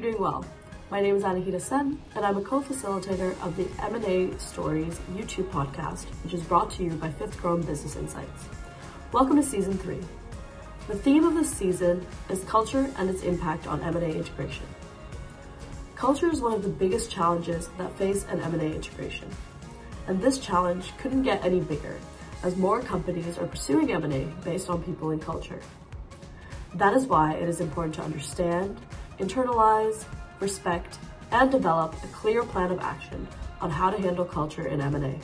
you're doing well. My name is Anahita Sen, and I'm a co-facilitator of the M&A Stories YouTube podcast, which is brought to you by Fifth Chrome Business Insights. Welcome to Season 3. The theme of this season is culture and its impact on M&A integration. Culture is one of the biggest challenges that face an M&A integration. And this challenge couldn't get any bigger as more companies are pursuing M&A based on people and culture. That is why it is important to understand, internalize, respect, and develop a clear plan of action on how to handle culture in M&A.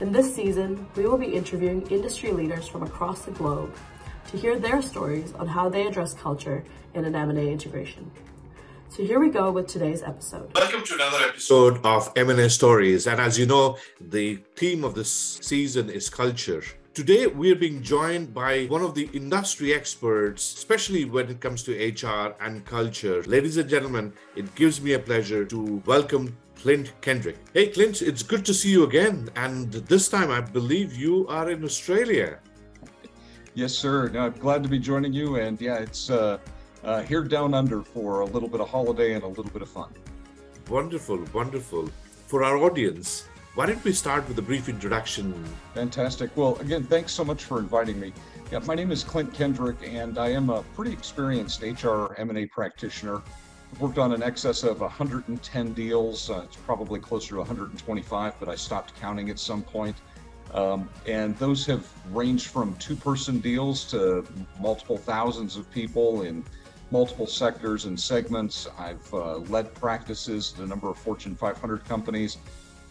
In this season, we will be interviewing industry leaders from across the globe to hear their stories on how they address culture in an M&A integration. So here we go with today's episode. Welcome to another episode of M&A Stories. And as you know, the theme of this season is culture. Today, we're being joined by one of the industry experts, especially when it comes to HR and culture. Ladies and gentlemen, it gives me a pleasure to welcome Klint Kendrick. Hey, Klint, it's good to see you again. And this time, I believe you are in Australia. Yes, sir. No, glad to be joining you. And yeah, it's uh, uh, here down under for a little bit of holiday and a little bit of fun. Wonderful, wonderful. For our audience, why don't we start with a brief introduction? Fantastic. Well, again, thanks so much for inviting me. Yeah, my name is Klint Kendrick, and I am a pretty experienced HR M&A practitioner. I've worked on an excess of 110 deals. Uh, it's probably closer to 125, but I stopped counting at some point. Um, and those have ranged from two-person deals to multiple thousands of people in multiple sectors and segments. I've uh, led practices at a number of Fortune 500 companies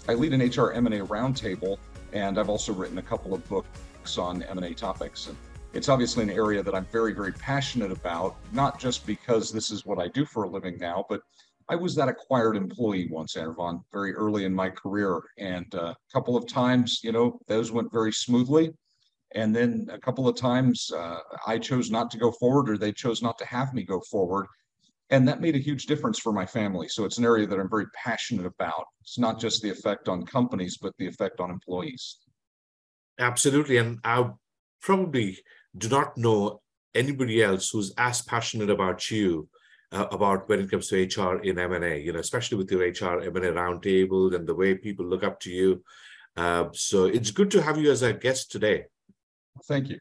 I lead an HR M&A roundtable, and I've also written a couple of books on M&A topics. And it's obviously an area that I'm very, very passionate about, not just because this is what I do for a living now, but I was that acquired employee once, Anirban, very early in my career. And uh, a couple of times, you know, those went very smoothly. And then a couple of times uh, I chose not to go forward or they chose not to have me go forward and that made a huge difference for my family. So it's an area that I'm very passionate about. It's not just the effect on companies, but the effect on employees. Absolutely. And I probably do not know anybody else who's as passionate about you uh, about when it comes to HR in M&A, you know, especially with your HR M&A roundtable and the way people look up to you. Uh, so it's good to have you as a guest today. Thank you.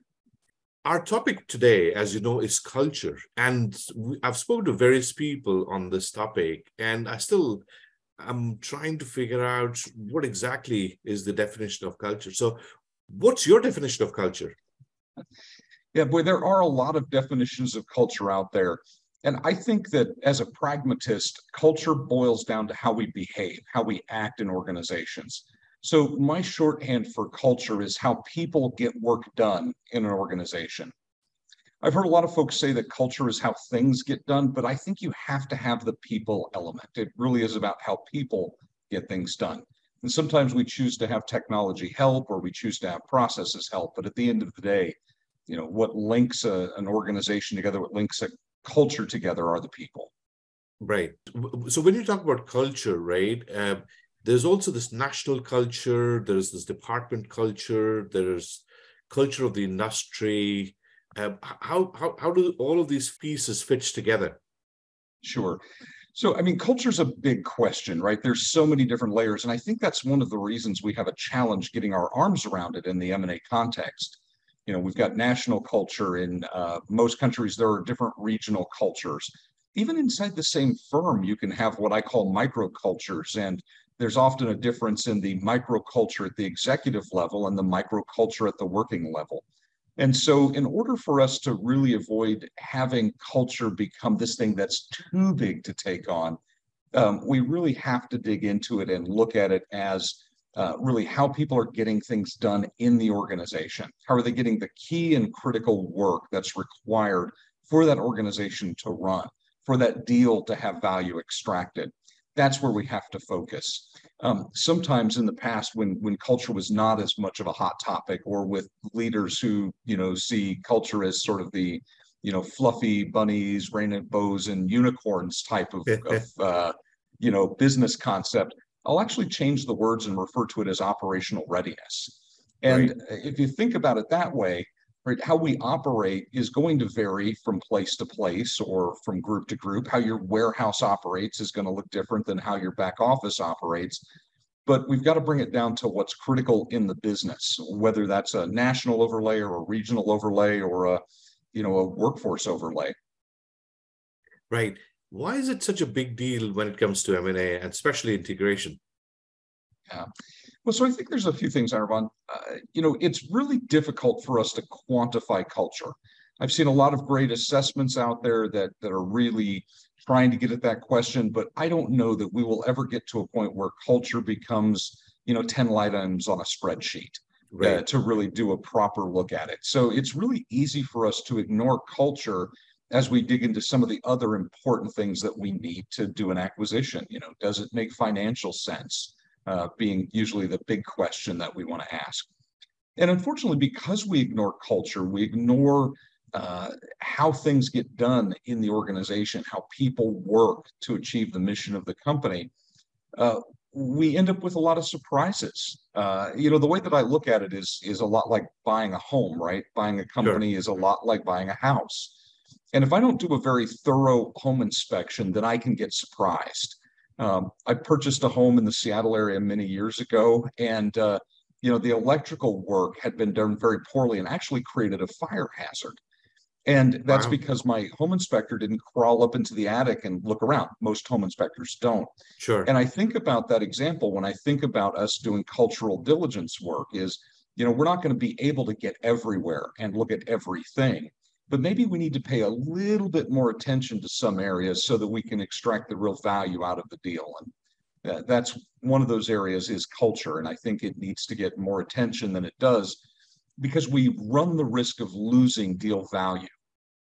Our topic today, as you know, is culture. And I've spoken to various people on this topic, and I still am trying to figure out what exactly is the definition of culture. So, what's your definition of culture? Yeah, boy, there are a lot of definitions of culture out there. And I think that as a pragmatist, culture boils down to how we behave, how we act in organizations. So my shorthand for culture is how people get work done in an organization. I've heard a lot of folks say that culture is how things get done, but I think you have to have the people element. It really is about how people get things done. And sometimes we choose to have technology help or we choose to have processes help. But at the end of the day, you know, what links a, an organization together, what links a culture together are the people. Right. So when you talk about culture, right, uh, there's also this national culture there's this department culture there's culture of the industry. Uh, how, how how do all of these pieces fit together? Sure. So i mean culture is a big question right? There's so many different layers and i think that's one of the reasons we have a challenge getting our arms around it in the m&a context. You know we've got national culture in uh, most countries there are different regional cultures. Even inside the same firm you can have what i call microcultures and there's often a difference in the microculture at the executive level and the microculture at the working level. And so, in order for us to really avoid having culture become this thing that's too big to take on, um, we really have to dig into it and look at it as uh, really how people are getting things done in the organization. How are they getting the key and critical work that's required for that organization to run, for that deal to have value extracted? That's where we have to focus. Um, sometimes in the past, when when culture was not as much of a hot topic, or with leaders who you know see culture as sort of the you know fluffy bunnies, rainbows, and unicorns type of, of uh, you know business concept, I'll actually change the words and refer to it as operational readiness. And right. if you think about it that way, right? How we operate is going to vary from place to place or from group to group. How your warehouse operates is going to look different than how your back office operates. But we've got to bring it down to what's critical in the business, whether that's a national overlay or a regional overlay or a, you know, a workforce overlay. Right. Why is it such a big deal when it comes to M&A and especially integration? Yeah. Well, so I think there's a few things, Anirban. Uh, you know, it's really difficult for us to quantify culture. I've seen a lot of great assessments out there that that are really trying to get at that question, but I don't know that we will ever get to a point where culture becomes, you know, 10 light items on a spreadsheet. Uh, right. Uh, to really do a proper look at it. So it's really easy for us to ignore culture as we dig into some of the other important things that we need to do an acquisition. You know, does it make financial sense? Uh, being usually the big question that we want to ask. And unfortunately, because we ignore culture, we ignore uh, how things get done in the organization, how people work to achieve the mission of the company, uh, we end up with a lot of surprises. Uh, you know, the way that I look at it is is a lot like buying a home, right? Buying a company sure. is a lot like buying a house. And if I don't do a very thorough home inspection, then I can get surprised. Um, I purchased a home in the Seattle area many years ago, and uh, you know the electrical work had been done very poorly and actually created a fire hazard. And that's wow. because my home inspector didn't crawl up into the attic and look around. Most home inspectors don't. Sure. And I think about that example when I think about us doing cultural diligence work is, you know, we're not going to be able to get everywhere and look at everything but maybe we need to pay a little bit more attention to some areas so that we can extract the real value out of the deal. And that's one of those areas is culture. And I think it needs to get more attention than it does because we run the risk of losing deal value.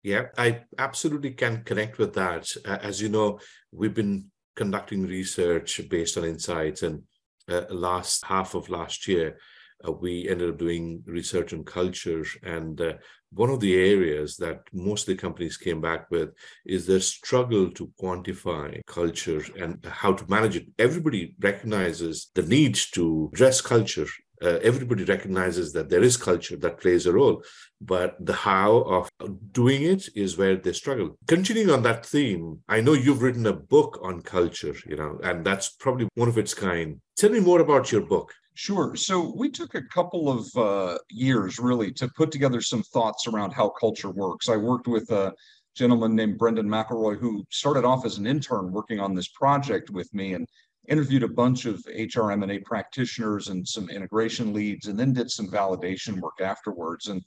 Yeah, I absolutely can connect with that. As you know, we've been conducting research based on insights, and uh, last half of last year, uh, we ended up doing research on culture. And uh, one of the areas that most of the companies came back with is their struggle to quantify culture and how to manage it. Everybody recognizes the need to address culture. Uh, everybody recognizes that there is culture that plays a role, but the how of doing it is where they struggle. Continuing on that theme, I know you've written a book on culture, you know, and that's probably one of its kind. Tell me more about your book. Sure. So we took a couple of uh, years really to put together some thoughts around how culture works. I worked with a gentleman named Brendan McElroy who started off as an intern working on this project with me and interviewed a bunch of HR M&A practitioners and some integration leads and then did some validation work afterwards. And,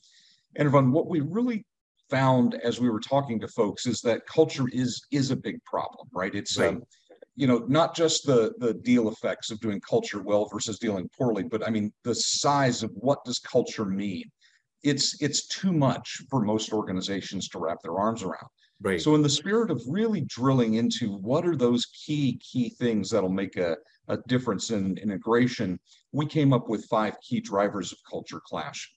and Yvonne, what we really found as we were talking to folks is that culture is is a big problem, right? It's right. Um, you know, not just the the deal effects of doing culture well versus dealing poorly, but I mean the size of what does culture mean? It's it's too much for most organizations to wrap their arms around. Right. So in the spirit of really drilling into what are those key key things that'll make a, a difference in integration, we came up with five key drivers of culture clash.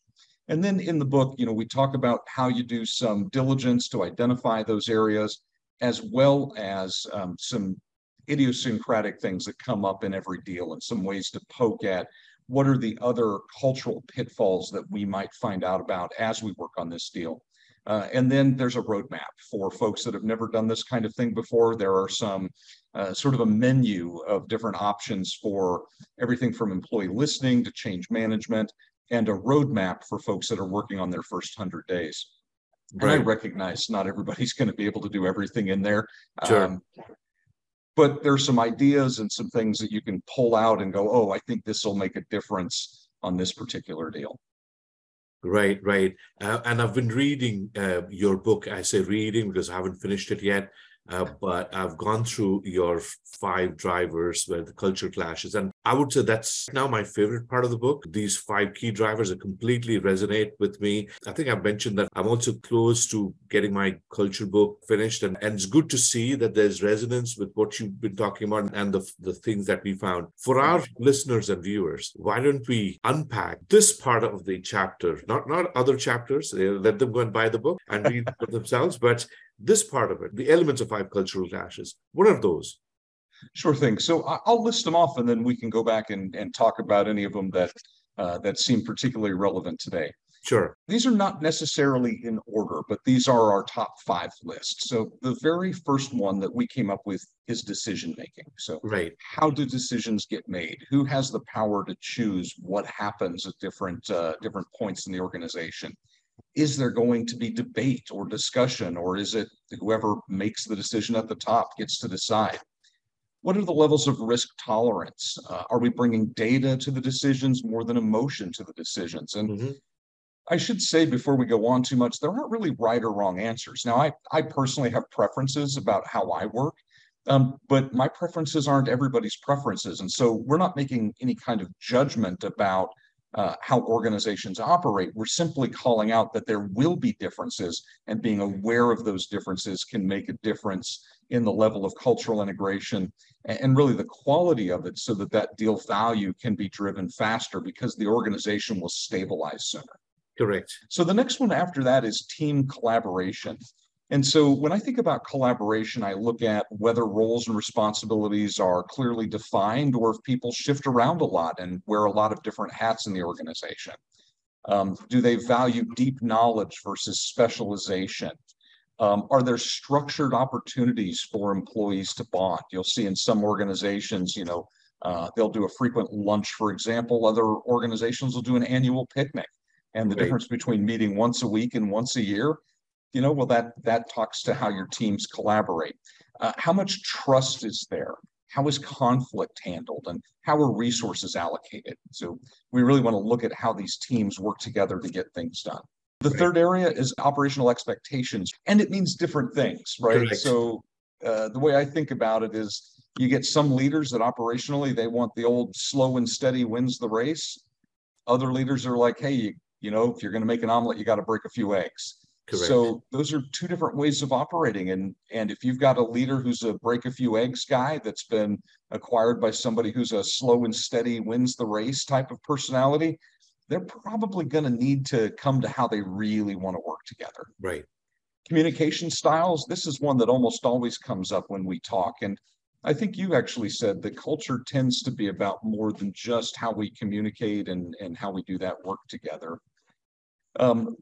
And then in the book, you know, we talk about how you do some diligence to identify those areas, as well as um, some idiosyncratic things that come up in every deal and some ways to poke at what are the other cultural pitfalls that we might find out about as we work on this deal. Uh, and then there's a roadmap for folks that have never done this kind of thing before. There are some uh, sort of a menu of different options for everything from employee listening to change management and a roadmap for folks that are working on their first 100 days. Right. And I recognize not everybody's going to be able to do everything in there. Sure. Um, but there's some ideas and some things that you can pull out and go, oh, I think this will make a difference on this particular deal. Right, right. Uh, and I've been reading uh, your book. I say reading because I haven't finished it yet. Uh, but I've gone through your five drivers where the culture clashes. And I would say that's now my favorite part of the book. These five key drivers completely resonate with me. I think I've mentioned that I'm also close to getting my culture book finished. And, and it's good to see that there's resonance with what you've been talking about and the, the things that we found. For our listeners and viewers, why don't we unpack this part of the chapter, not, not other chapters, let them go and buy the book and read for themselves, but this part of it, the elements of five cultural clashes. What are those? Sure thing. So I'll list them off, and then we can go back and, and talk about any of them that uh, that seem particularly relevant today. Sure. These are not necessarily in order, but these are our top five lists. So the very first one that we came up with is decision making. So right. how do decisions get made? Who has the power to choose what happens at different uh, different points in the organization? Is there going to be debate or discussion, or is it whoever makes the decision at the top gets to decide? What are the levels of risk tolerance? Uh, are we bringing data to the decisions more than emotion to the decisions? And mm-hmm. I should say before we go on too much, there aren't really right or wrong answers. Now, I, I personally have preferences about how I work, um, but my preferences aren't everybody's preferences. And so we're not making any kind of judgment about uh, how organizations operate. We're simply calling out that there will be differences, and being aware of those differences can make a difference in the level of cultural integration and really the quality of it so that that deal value can be driven faster because the organization will stabilize sooner. Correct. So the next one after that is team collaboration. And so when I think about collaboration, I look at whether roles and responsibilities are clearly defined or if people shift around a lot and wear a lot of different hats in the organization. Um, do they value deep knowledge versus specialization? Um, are there structured opportunities for employees to bond? You'll see in some organizations, you know, uh, they'll do a frequent lunch, for example. Other organizations will do an annual picnic. And the right. difference between meeting once a week and once a year, you know, well, that that talks to how your teams collaborate. Uh, how much trust is there? How is conflict handled, and how are resources allocated? So we really want to look at how these teams work together to get things done. The right. third area is operational expectations, and it means different things, right? Correct. So uh, the way I think about it is you get some leaders that operationally they want the old slow and steady wins the race. Other leaders are like, hey, you, you know, if you're going to make an omelet, you got to break a few eggs. Correct. So those are two different ways of operating. And and if you've got a leader who's a break a few eggs guy that's been acquired by somebody who's a slow and steady wins the race type of personality, they're probably going to need to come to how they really want to work together. Right. Communication styles, this is one that almost always comes up when we talk. And I think you actually said that culture tends to be about more than just how we communicate and, and how we do that work together. Um,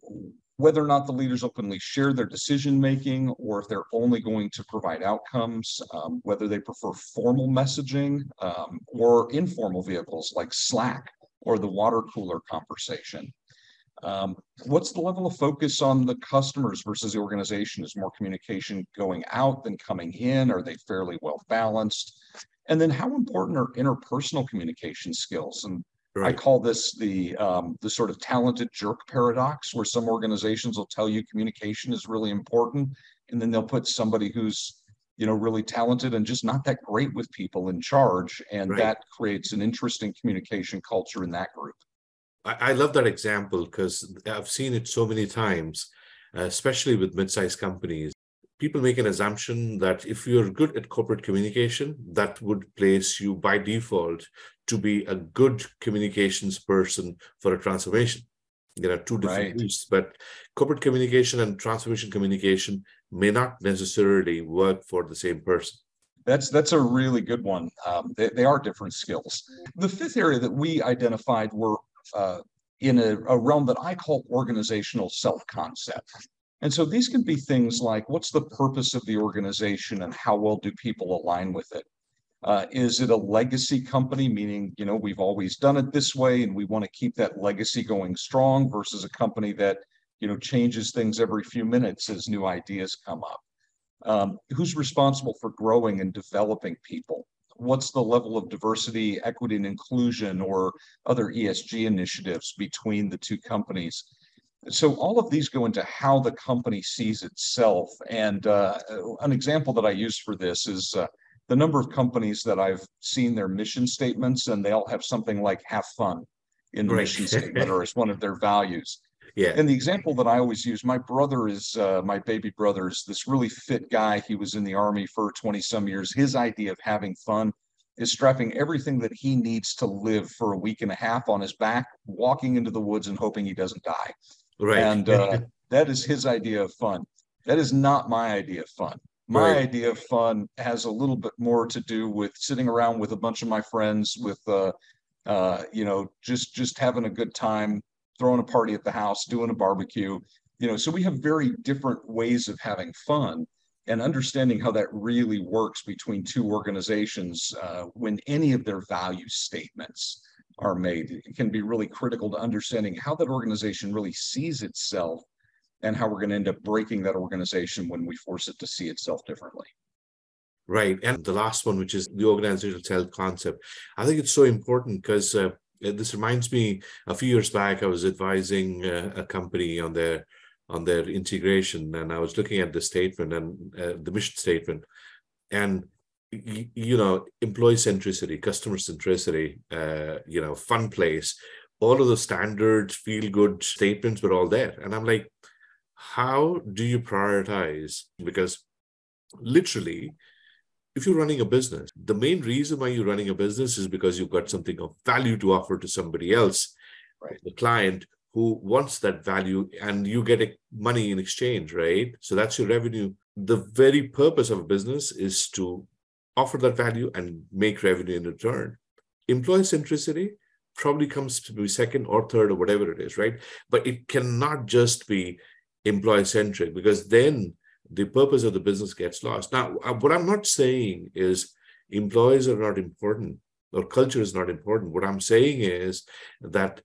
whether or not the leaders openly share their decision making or if they're only going to provide outcomes, um, whether they prefer formal messaging um, or informal vehicles like Slack or the water cooler conversation. Um, what's the level of focus on the customers versus the organization? Is more communication going out than coming in? Are they fairly well balanced? And then how important are interpersonal communication skills? And right. I call this the um, the sort of talented jerk paradox, where some organizations will tell you communication is really important, and then they'll put somebody who's you know really talented and just not that great with people in charge and right. that creates an interesting communication culture in that group i, I love that example because i've seen it so many times uh, especially with mid-sized companies people make an assumption that if you're good at corporate communication that would place you by default to be a good communications person for a transformation there are two different right. Views, but corporate communication and transformation communication may not necessarily work for the same person. That's that's a really good one. Um, they, they, are different skills. The fifth area that we identified were uh, in a, a realm that I call organizational self-concept. And so these can be things like what's the purpose of the organization and how well do people align with it? Uh, is it a legacy company, meaning you know we've always done it this way and we want to keep that legacy going strong, versus a company that you know changes things every few minutes as new ideas come up? Um, who's responsible for growing and developing people? What's the level of diversity, equity, and inclusion, or other ESG initiatives between the two companies? So all of these go into how the company sees itself. And uh, an example that I use for this is. Uh, the number of companies that I've seen their mission statements and they all have something like have fun in the right. mission statement or as one of their values. Yeah. And the example that I always use, my brother is uh, my baby brother is this really fit guy. He was in the army for 20 some years. His idea of having fun is strapping everything that he needs to live for a week and a half on his back, walking into the woods and hoping he doesn't die. Right. And uh, that is his idea of fun. That is not my idea of fun. My right. idea of fun has a little bit more to do with sitting around with a bunch of my friends, with uh, uh, you know, just just having a good time, throwing a party at the house, doing a barbecue, you know, so we have very different ways of having fun and understanding how that really works between two organizations uh, when any of their value statements are made it can be really critical to understanding how that organization really sees itself and how we're going to end up breaking that organization when we force it to see itself differently. Right. And the last one, which is the organizational self concept, I think it's so important because uh, this reminds me a few years back, I was advising uh, a company on their on their integration, and I was looking at the statement and uh, the mission statement, and you know, employee centricity, customer centricity, uh, you know, fun place, all of the standard feel good statements were all there, and I'm like, how do you prioritize? Because literally, if you're running a business, the main reason why you're running a business is because you've got something of value to offer to somebody else, right? The client who wants that value and you get money in exchange, right? So that's your revenue. The very purpose of a business is to offer that value and make revenue in return. Employee centricity probably comes to be second or third or whatever it is, right? But it cannot just be employee centric because then the purpose of the business gets lost. Now, uh, what I'm not saying is employees are not important or culture is not important. What I'm saying is that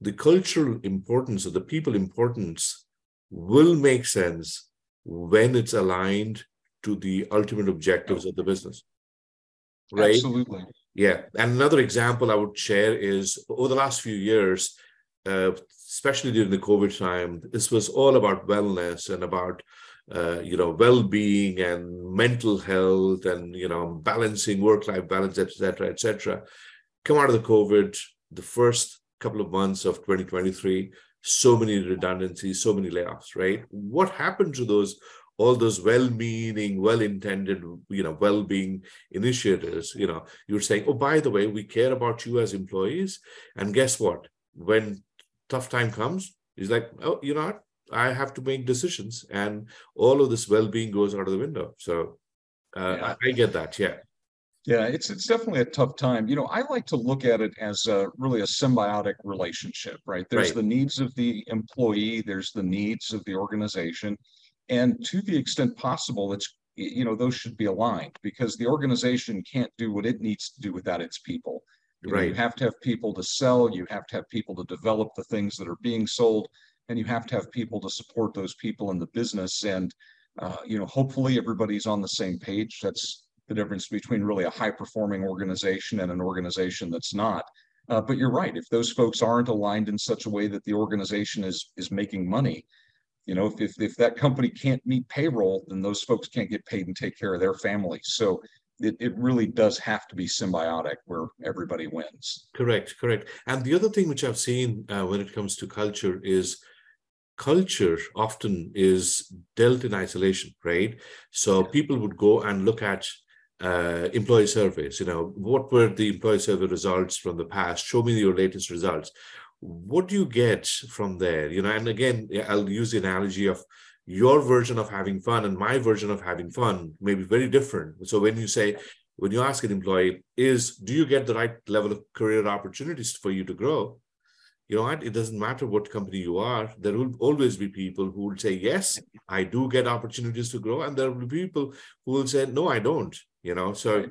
the cultural importance or the people importance will make sense when it's aligned to the ultimate objectives of the business. Right? Absolutely. Yeah. And another example I would share is over the last few years, uh, especially during the COVID time, this was all about wellness and about uh, you know well-being and mental health and you know balancing work-life balance, etc., etc. Come out of the COVID, the first couple of months of 2023, so many redundancies, so many layoffs. Right? What happened to those? All those well-meaning well-intended you know well-being initiatives you know you're saying oh by the way we care about you as employees and guess what when tough time comes, he's like, oh, you know what? I have to make decisions, and all of this well-being goes out of the window. So uh, yeah. I, I, get that. Yeah. Yeah, it's it's definitely a tough time. You know, I like to look at it as a, really a symbiotic relationship, right? There's right. the needs of the employee, there's the needs of the organization, and to the extent possible, it's you know those should be aligned because the organization can't do what it needs to do without its people. You, right. know, you have to have people to sell, you have to have people to develop the things that are being sold, and you have to have people to support those people in the business. And, uh, you know, hopefully everybody's on the same page. That's the difference between really a high performing organization and an organization that's not. Uh, but you're right. If those folks aren't aligned in such a way that the organization is is making money, you know, if, if, if that company can't meet payroll, then those folks can't get paid and take care of their families. So it, it really does have to be symbiotic where everybody wins. Correct, correct. And the other thing which I've seen uh, when it comes to culture is culture often is dealt in isolation, right? So people would go and look at uh, employee surveys. You know, what were the employee survey results from the past? Show me your latest results. What do you get from there? You know, and again, I'll use the analogy of your version of having fun and my version of having fun may be very different. So when you say, when you ask an employee, is do you get the right level of career opportunities for you to grow? You know what? It doesn't matter what company you are. There will always be people who will say, yes, I do get opportunities to grow. And there will be people who will say, no, I don't. You know, so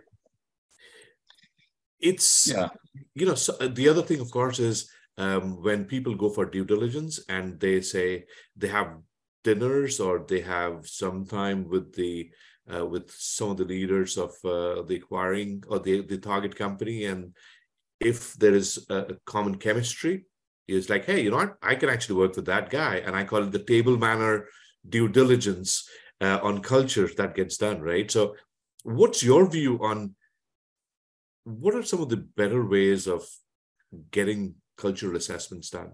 it's, yeah. you know, so uh, the other thing, of course, is um, when people go for due diligence and they say they have dinners or they have some time with the uh, with some of the leaders of uh, the acquiring or the, the target company and if there is a, common chemistry it's like hey you know what? I can actually work with that guy. And i call it the table manner due diligence uh, on culture that gets done right? So what's your view on what are some of the better ways of getting cultural assessments done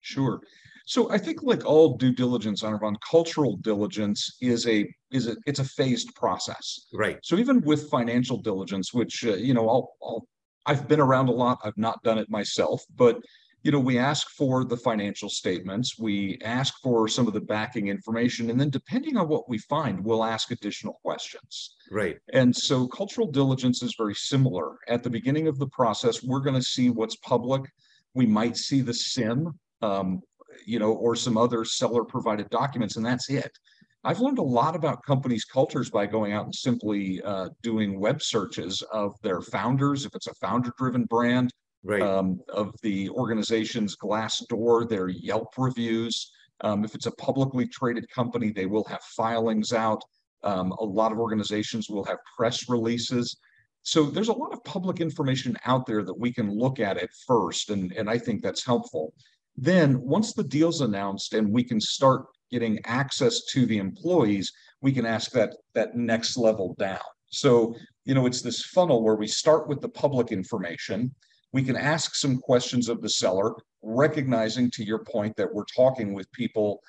sure so I think like all due diligence, Anirban, cultural diligence is a is a it's a phased process. Right. So even with financial diligence, which uh, you know I'll, I'll I've been around a lot. I've not done it myself, but you know we ask for the financial statements, we ask for some of the backing information, and then depending on what we find, we'll ask additional questions. Right. And so cultural diligence is very similar. At the beginning of the process, we're going to see what's public. We might see the CIM, um, you know, or some other seller provided documents, and that's it. I've learned a lot about companies' cultures by going out and simply uh, doing web searches of their founders, if it's a founder driven brand, right. um, of the organization's Glassdoor, their Yelp reviews. Um, if it's a publicly traded company, they will have filings out. Um, a lot of organizations will have press releases. So there's a lot of public information out there that we can look at it first, and, and I think that's helpful. Then once the deal's announced and we can start getting access to the employees, we can ask that that next level down. So, you know, it's this funnel where we start with the public information. We can ask some questions of the seller, recognizing to your point that we're talking with people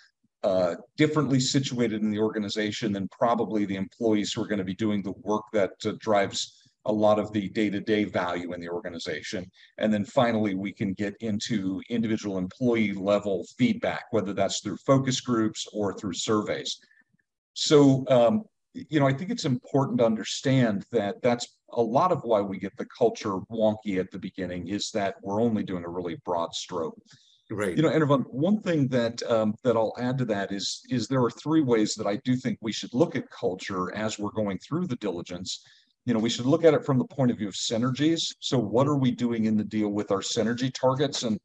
uh, differently situated in the organization than probably the employees who are going to be doing the work that uh, drives a lot of the day-to-day value in the organization. And then finally, we can get into individual employee level feedback, whether that's through focus groups or through surveys. So, um, you know, I think it's important to understand that that's a lot of why we get the culture wonky at the beginning is that we're only doing a really broad stroke. Right. You know, Anirban, one thing that um, that I'll add to that is is there are three ways that I do think we should look at culture as we're going through the diligence you know, we should look at it from the point of view of synergies. So what are we doing in the deal with our synergy targets? And,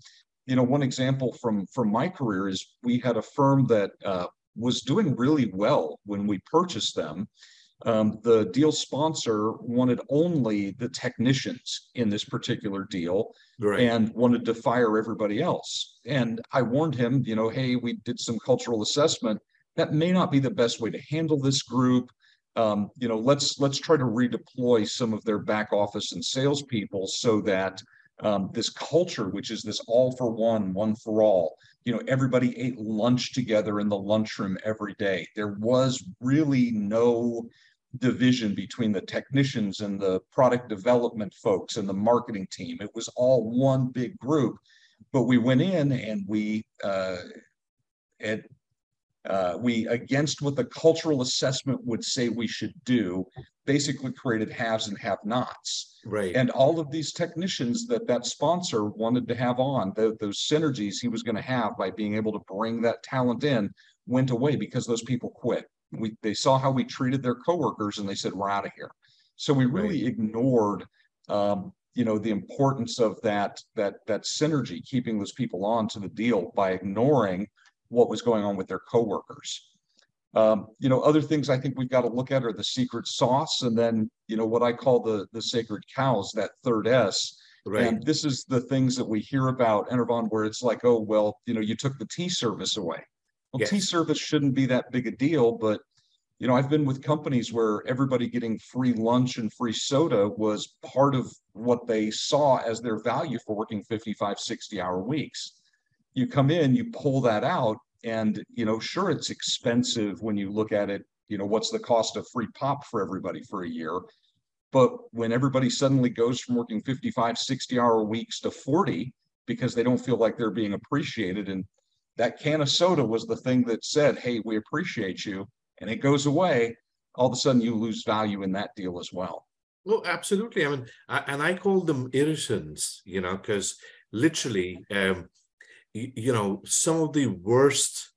you know, one example from, from my career is we had a firm that uh, was doing really well when we purchased them. Um, the deal sponsor wanted only the technicians in this particular deal right. and wanted to fire everybody else. And I warned him, you know, hey, we did some cultural assessment. That may not be the best way to handle this group um, you know, let's let's try to redeploy some of their back office and salespeople so that um, this culture, which is this all for one, one for all, you know, everybody ate lunch together in the lunchroom every day. There was really no division between the technicians and the product development folks and the marketing team. It was all one big group. But we went in and we uh, at uh, we, against what the cultural assessment would say we should do, basically created haves and have nots. Right. And all of these technicians that that sponsor wanted to have on, the, those synergies he was going to have by being able to bring that talent in, went away because those people quit. We, they saw how we treated their coworkers and they said, we're out of here. So we really right. ignored um, you know the importance of that that that synergy keeping those people on to the deal by ignoring what was going on with their coworkers. Um, you know, other things I think we've got to look at are the secret sauce, and then you know what I call the the sacred cows, that third S. Right. And this is the things that we hear about Anirban, where it's like, oh well, you know, you took the tea service away. Well, yes. tea service shouldn't be that big a deal, but you know, I've been with companies where everybody getting free lunch and free soda was part of what they saw as their value for working 55, 60 hour weeks you come in, you pull that out, and you know, sure, it's expensive when you look at it. You know, what's the cost of free pop for everybody for a year? But when everybody suddenly goes from working 55, 60 hour weeks to 40 because they don't feel like they're being appreciated, and that can of soda was the thing that said, Hey, we appreciate you, and it goes away, all of a sudden you lose value in that deal as well. Well, absolutely. I mean, I, and I call them irritants, you know, because literally, um, you know, some of the worst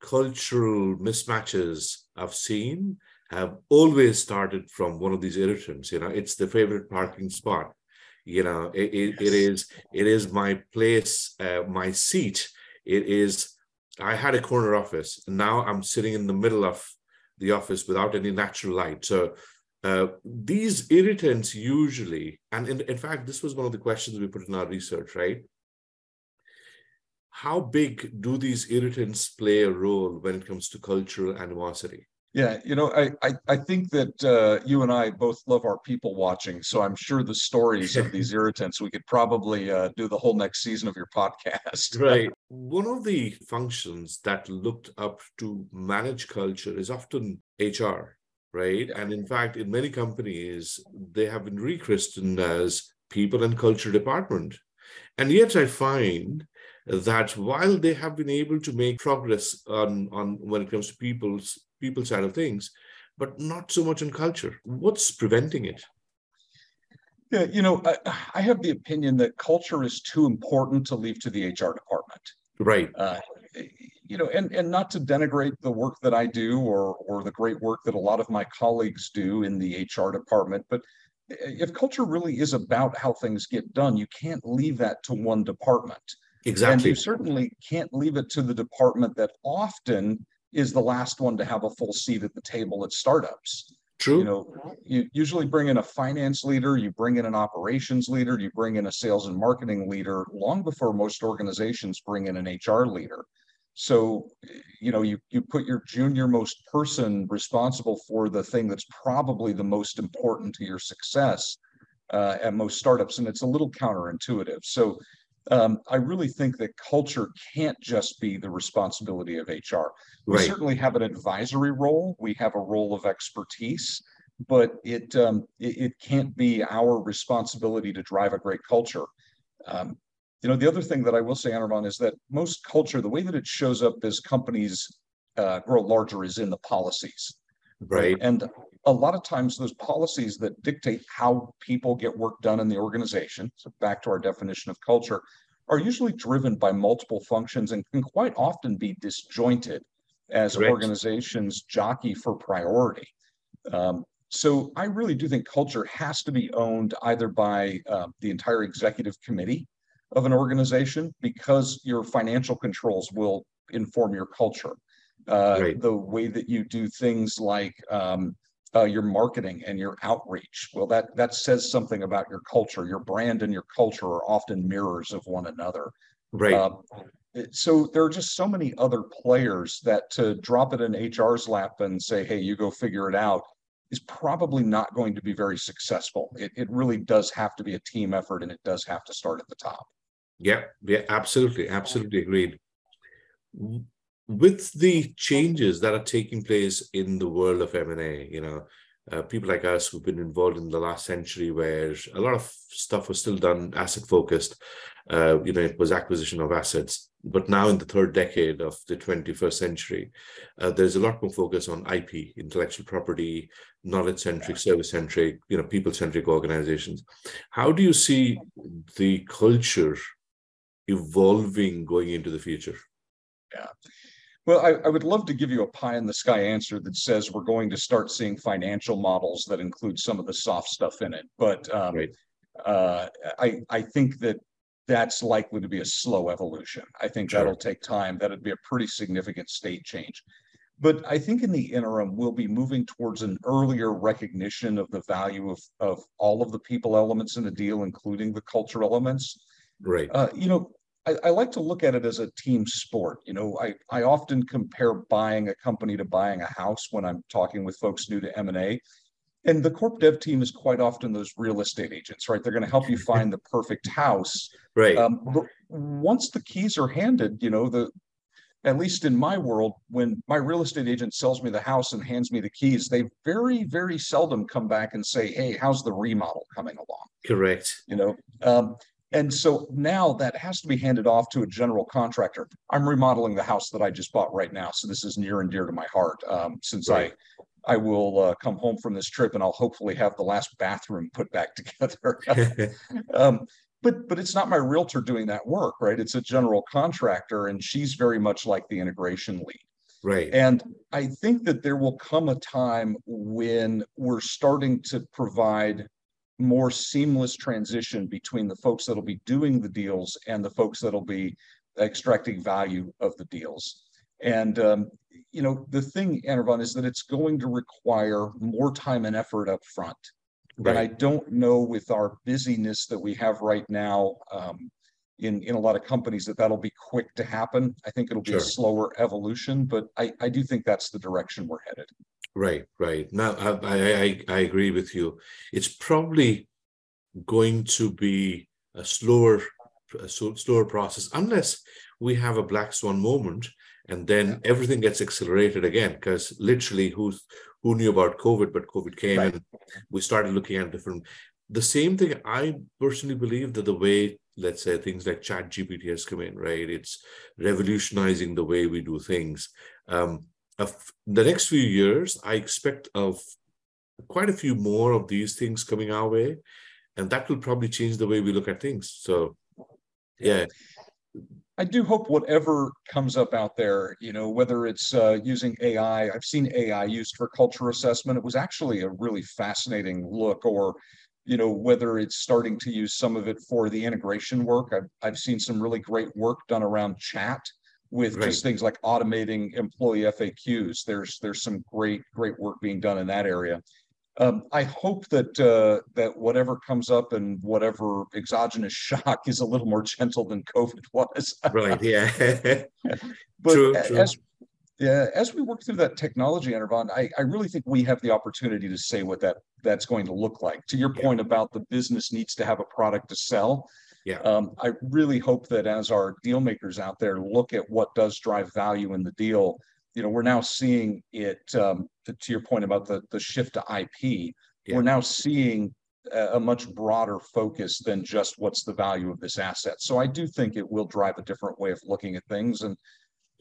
cultural mismatches I've seen have always started from one of these irritants. You know, it's the favorite parking spot. You know, it, it, yes. it is it is my place, uh, my seat. It is. I had a corner office, and now I'm sitting in the middle of the office without any natural light. So uh, these irritants usually, and in, in fact, this was one of the questions we put in our research, right? How big do these irritants play a role when it comes to cultural animosity? Yeah, you know, I I, I think that uh, you and I both love our people watching, so I'm sure the stories of these irritants we could probably uh, do the whole next season of your podcast. right. One of the functions that looked up to manage culture is often HR, right? And in fact, in many companies, they have been rechristened as people and culture department. And yet, I find that while they have been able to make progress on, on when it comes to people's people side of things, but not so much in culture. What's preventing it? Yeah, you know, I, I have the opinion that culture is too important to leave to the HR department. Right. Uh, you know, and and not to denigrate the work that I do or or the great work that a lot of my colleagues do in the HR department, but if culture really is about how things get done, you can't leave that to one department. Exactly. And you certainly can't leave it to the department that often is the last one to have a full seat at the table at startups. True. You know, you usually bring in a finance leader, you bring in an operations leader, you bring in a sales and marketing leader long before most organizations bring in an HR leader. So, you know, you you put your junior most person responsible for the thing that's probably the most important to your success uh, at most startups, and it's a little counterintuitive. So, um, I really think that culture can't just be the responsibility of HR. We right. certainly have an advisory role. We have a role of expertise, but it um, it, it, can't be our responsibility to drive a great culture. Um, you know, the other thing that I will say, Anirban, is that most culture, the way that it shows up as companies uh, grow larger is in the policies. Right. And a lot of times those policies that dictate how people get work done in the organization, so back to our definition of culture, are usually driven by multiple functions and can quite often be disjointed as Correct. organizations jockey for priority. Um, so I really do think culture has to be owned either by uh, the entire executive committee of an organization because your financial controls will inform your culture. Uh, right. The way that you do things like um, uh, your marketing and your outreach, well, that that says something about your culture. Your brand and your culture are often mirrors of one another. Right. Uh, so there are just so many other players that to drop it in HR's lap and say, "Hey, you go figure it out," is probably not going to be very successful. It, it really does have to be a team effort, and it does have to start at the top. Yeah, yeah, absolutely, absolutely agreed. With the changes that are taking place in the world of M&A, you know, uh, people like us who've been involved in the last century where a lot of stuff was still done asset focused. Uh, you know, it was acquisition of assets. But now in the third decade of the 21st century, uh, there's a lot more focus on IP, intellectual property, knowledge centric, service centric, you know, people centric organizations. How do you see the culture evolving going into the future? Yeah. Well, I, I, would love to give you a pie in the sky answer that says we're going to start seeing financial models that include some of the soft stuff in it. But um, uh, I, I think that that's likely to be a slow evolution. I think sure. that'll take time. That'd be a pretty significant state change. But I think in the interim, we'll be moving towards an earlier recognition of the value of, of all of the people elements in a deal, including the culture elements. Right. Uh, you know, I, I, like to look at it as a team sport. You know, I, I often compare buying a company to buying a house when I'm talking with folks new to M&A. And the corp dev team is quite often those real estate agents, right? They're going to help you find the perfect house. Right. Um, but once the keys are handed, you know, the at least in my world, when my real estate agent sells me the house and hands me the keys, they very, very seldom come back and say, "Hey, how's the remodel coming along?" Correct. You know, um, and so now that has to be handed off to a general contractor. I'm remodeling the house that I just bought right now, so this is near and dear to my heart. Um, since right. I, I will uh, come home from this trip and I'll hopefully have the last bathroom put back together. um, but but it's not my realtor doing that work, right? It's a general contractor, and she's very much like the integration lead. Right. And I think that there will come a time when we're starting to provide more seamless transition between the folks that'll be doing the deals and the folks that'll be extracting value of the deals. And um, you know, the thing, Anirban, is that it's going to require more time and effort up front. Right. And I don't know with our busyness that we have right now um, in, in a lot of companies that that'll be quick to happen. I think it'll be sure. a slower evolution, but I, I do think that's the direction we're headed. Right, right. Now, I, I, I agree with you. It's probably going to be a slower, a slower process unless we have a black swan moment and then everything gets accelerated again. Because literally, who's who knew about COVID? But COVID came right. and we started looking at different. The same thing. I personally believe that the way, let's say, things like Chat GPT has come in, right? It's revolutionizing the way we do things. Um, the next few years, I expect of quite a few more of these things coming our way, and that will probably change the way we look at things. So, yeah. I do hope whatever comes up out there, you know, whether it's uh, using AI, I've seen AI used for culture assessment. It was actually a really fascinating look, or, you know, whether it's starting to use some of it for the integration work. I've, I've seen some really great work done around chat with just things like automating employee FAQs. There's there's some great great work being done in that area. Um, I hope that uh, that whatever comes up and whatever exogenous shock is a little more gentle than COVID was. right. Yeah. but true, as true. yeah, as we work through that technology, Anirban, I, I really think we have the opportunity to say what that that's going to look like. To your point about the business needs to have a product to sell. Yeah. Um, I really hope that as our deal makers out there look at what does drive value in the deal, you know, we're now seeing it um, to, to, your point about the, the shift to IP, yeah. we're now seeing a, a, much broader focus than just what's the value of this asset. So I do think it will drive a different way of looking at things. And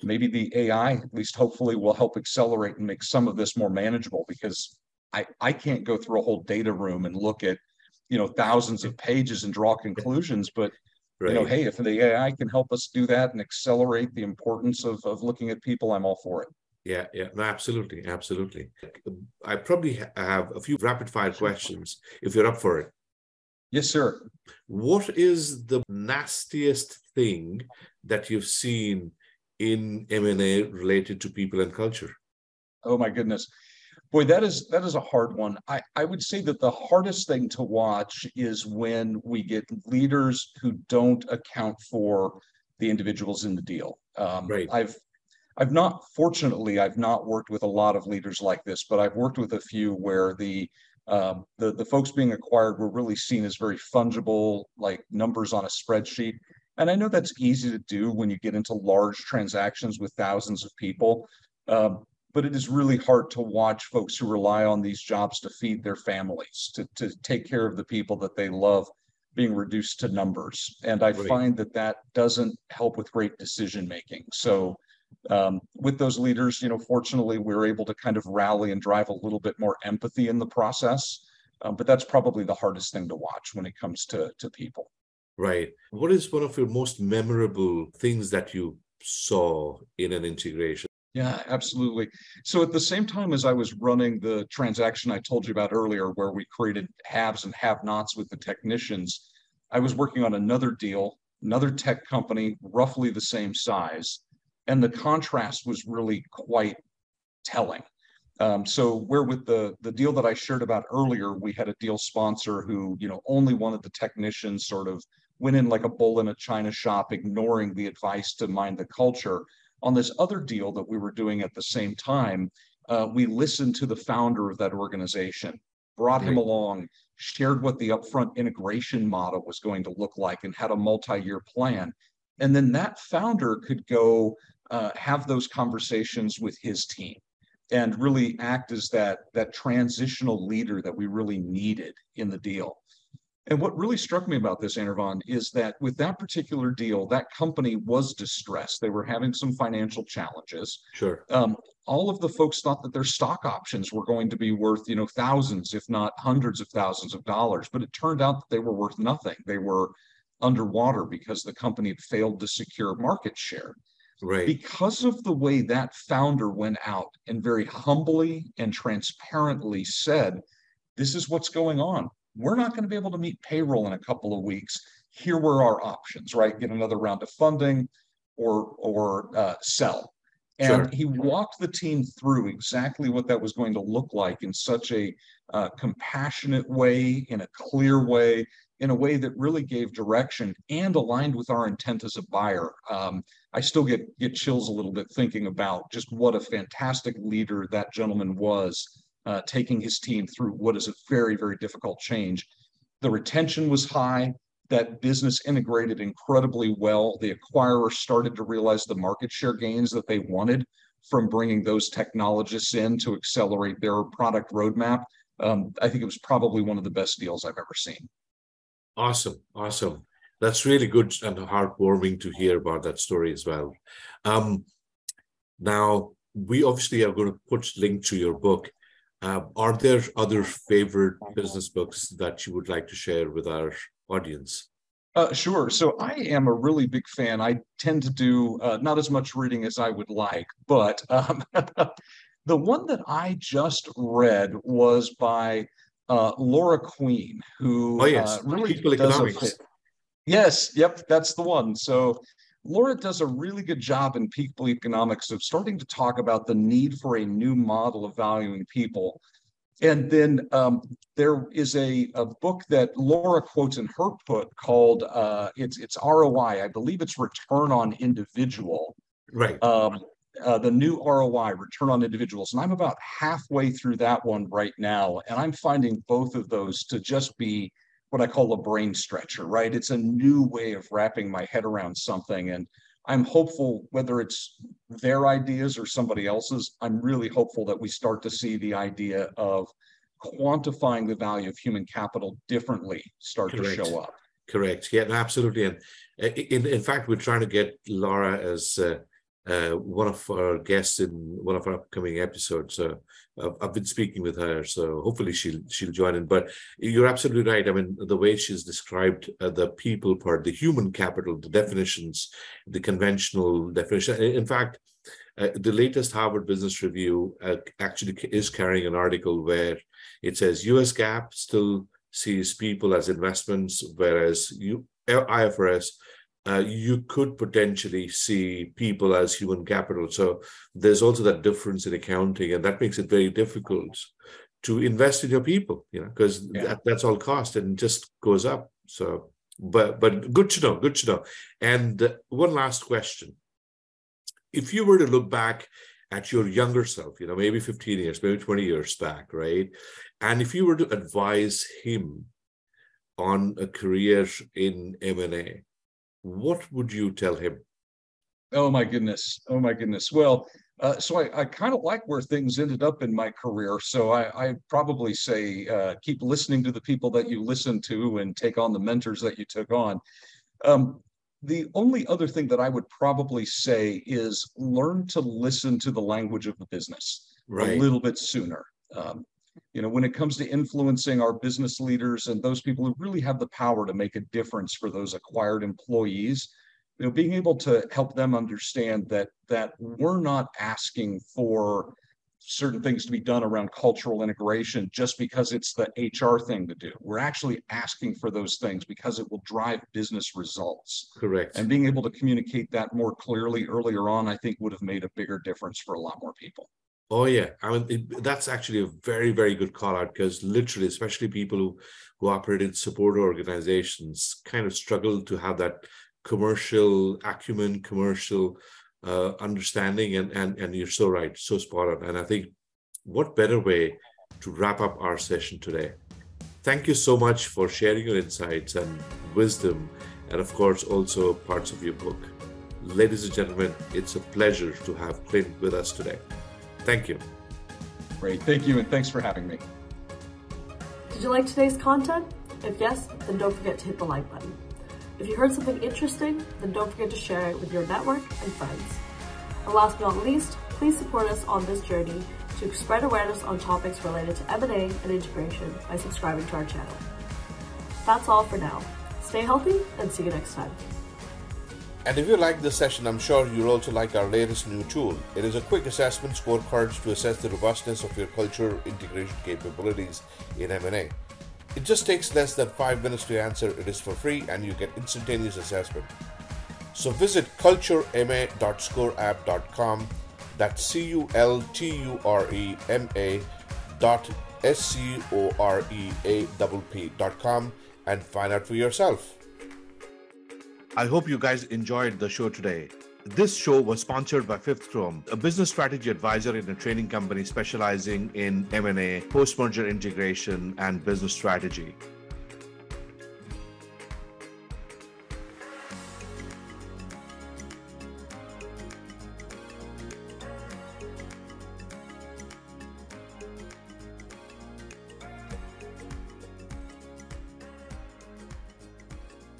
maybe the AI, at least hopefully, will help accelerate and make some of this more manageable because I, I can't go through a whole data room and look at, you know, thousands of pages and draw conclusions, but Right. You know, hey, if the AI can help us do that and accelerate the importance of, of looking at people, I'm all for it. Yeah, yeah, no, absolutely, absolutely. I probably have a few rapid fire questions if you're up for it. Yes, sir. What is the nastiest thing that you've seen in M&A related to people and culture? Oh my goodness. Boy, that is that is a hard one. I, I would say that the hardest thing to watch is when we get leaders who don't account for the individuals in the deal. Um, right. I've I've not fortunately I've not worked with a lot of leaders like this, but I've worked with a few where the um, the the folks being acquired were really seen as very fungible, like numbers on a spreadsheet. And I know that's easy to do when you get into large transactions with thousands of people. Um, but it is really hard to watch folks who rely on these jobs to feed their families, to, to take care of the people that they love being reduced to numbers. And I right. find that that doesn't help with great decision making. So um, with those leaders, you know, fortunately, we are able to kind of rally and drive a little bit more empathy in the process. Um, but that's probably the hardest thing to watch when it comes to, to people. Right. What is one of your most memorable things that you saw in an integration? Yeah, absolutely. So at the same time as I was running the transaction I told you about earlier, where we created haves and have nots with the technicians, I was working on another deal, another tech company, roughly the same size. And the contrast was really quite telling. Um, so where with the the deal that I shared about earlier, we had a deal sponsor who, you know, only wanted the technicians sort of went in like a bull in a china shop, ignoring the advice to mind the culture on this other deal that we were doing at the same time, uh, we listened to the founder of that organization, brought him along, shared what the upfront integration model was going to look like, and had a multi-year plan. And then that founder could go uh, have those conversations with his team and really act as that that transitional leader that we really needed in the deal. And what really struck me about this, Anirban, is that with that particular deal, that company was distressed. They were having some financial challenges. Sure. Um, all of the folks thought that their stock options were going to be worth, you know, thousands, if not hundreds of thousands of dollars. But it turned out that they were worth nothing. They were underwater because the company had failed to secure market share. Right. Because of the way that founder went out and very humbly and transparently said, this is what's going on we're not going to be able to meet payroll in a couple of weeks. Here were our options, right? Get another round of funding or or uh, sell. And sure. he walked the team through exactly what that was going to look like in such a uh, compassionate way, in a clear way, in a way that really gave direction and aligned with our intent as a buyer. Um, I still get get chills a little bit thinking about just what a fantastic leader that gentleman was uh, taking his team through what is a very, very difficult change. The retention was high. That business integrated incredibly well. The acquirer started to realize the market share gains that they wanted from bringing those technologists in to accelerate their product roadmap. Um, I think it was probably one of the best deals I've ever seen. Awesome. Awesome. That's really good and heartwarming to hear about that story as well. Um, now, we obviously are going to put link to your book uh, are there other favorite business books that you would like to share with our audience? Uh, sure. So I am a really big fan. I tend to do uh, not as much reading as I would like, but um, the one that I just read was by uh, Laura Queen, who oh yes, uh, really People does economics. Yes, yep, that's the one. So Laura does a really good job in people economics of starting to talk about the need for a new model of valuing people. And then um, there is a, a book that Laura quotes in her book called uh, it's it's ROI. I believe it's Return on Individual. Right. Um, uh, the new ROI, Return on Individuals, and I'm about halfway through that one right now, and I'm finding both of those to just be what I call a brain stretcher. Right. It's a new way of wrapping my head around something, and I'm hopeful, whether it's their ideas or somebody else's, I'm really hopeful that we start to see the idea of quantifying the value of human capital differently start Correct. to show up. Correct. Yeah, absolutely. And uh, in, in fact, we're trying to get Laura as uh, uh, one of our guests in one of our upcoming episodes. Uh, I've been speaking with her, so hopefully she'll she'll join in. But you're absolutely right. I mean, the way she's described uh, the people part, the human capital, the definitions, the conventional definition. In fact, uh, the latest Harvard Business Review uh, actually is carrying an article where it says U.S. GAAP still sees people as investments, whereas you, IFRS uh, you could potentially see people as human capital. So there's also that difference in accounting, and that makes it very difficult to invest in your people, you know, because yeah. that, that's all cost and just goes up. So, but but good to know, good to know. And one last question: If you were to look back at your younger self, you know, maybe 15 years, maybe 20 years back, right? And if you were to advise him on a career in M&A, what would you tell him? Oh my goodness. Oh my goodness. Well, uh, so I, I kind of like where things ended up in my career. So I, I probably say uh, keep listening to the people that you listen to and take on the mentors that you took on. Um, the only other thing that I would probably say is learn to listen to the language of the business right. a little bit sooner. Um, you know, when it comes to influencing our business leaders and those people who really have the power to make a difference for those acquired employees, you know, being able to help them understand that that we're not asking for certain things to be done around cultural integration just because it's the HR thing to do. We're actually asking for those things because it will drive business results. Correct. And being able to communicate that more clearly earlier on, I think would have made a bigger difference for a lot more people. Oh yeah, I mean it, that's actually a very very good call out because literally, especially people who who operate in support organizations, kind of struggle to have that commercial acumen, commercial uh, understanding, and and and you're so right, so spot on. And I think what better way to wrap up our session today? Thank you so much for sharing your insights and wisdom, and of course also parts of your book. Ladies and gentlemen, it's a pleasure to have Klint with us today. Thank you. Great. Thank you. And thanks for having me. Did you like today's content? If yes, then don't forget to hit the like button. If you heard something interesting, then don't forget to share it with your network and friends. And last but not least, please support us on this journey to spread awareness on topics related to M&A and integration by subscribing to our channel. That's all for now. Stay healthy and see you next time. And if you like this session, I'm sure you'll also like our latest new tool. It is a quick assessment scorecard to assess the robustness of your culture integration capabilities in M&A. It just takes less than 5 minutes to answer. It is for free and you get instantaneous assessment. So visit culturema.scoreapp.com. That's C U L T U R E M A dot S C O R E A P P dot com and find out for yourself. I hope you guys enjoyed the show today. This show was sponsored by Fifth Chrome, a business strategy advisor in a training company specializing in M&A, post-merger integration, and business strategy.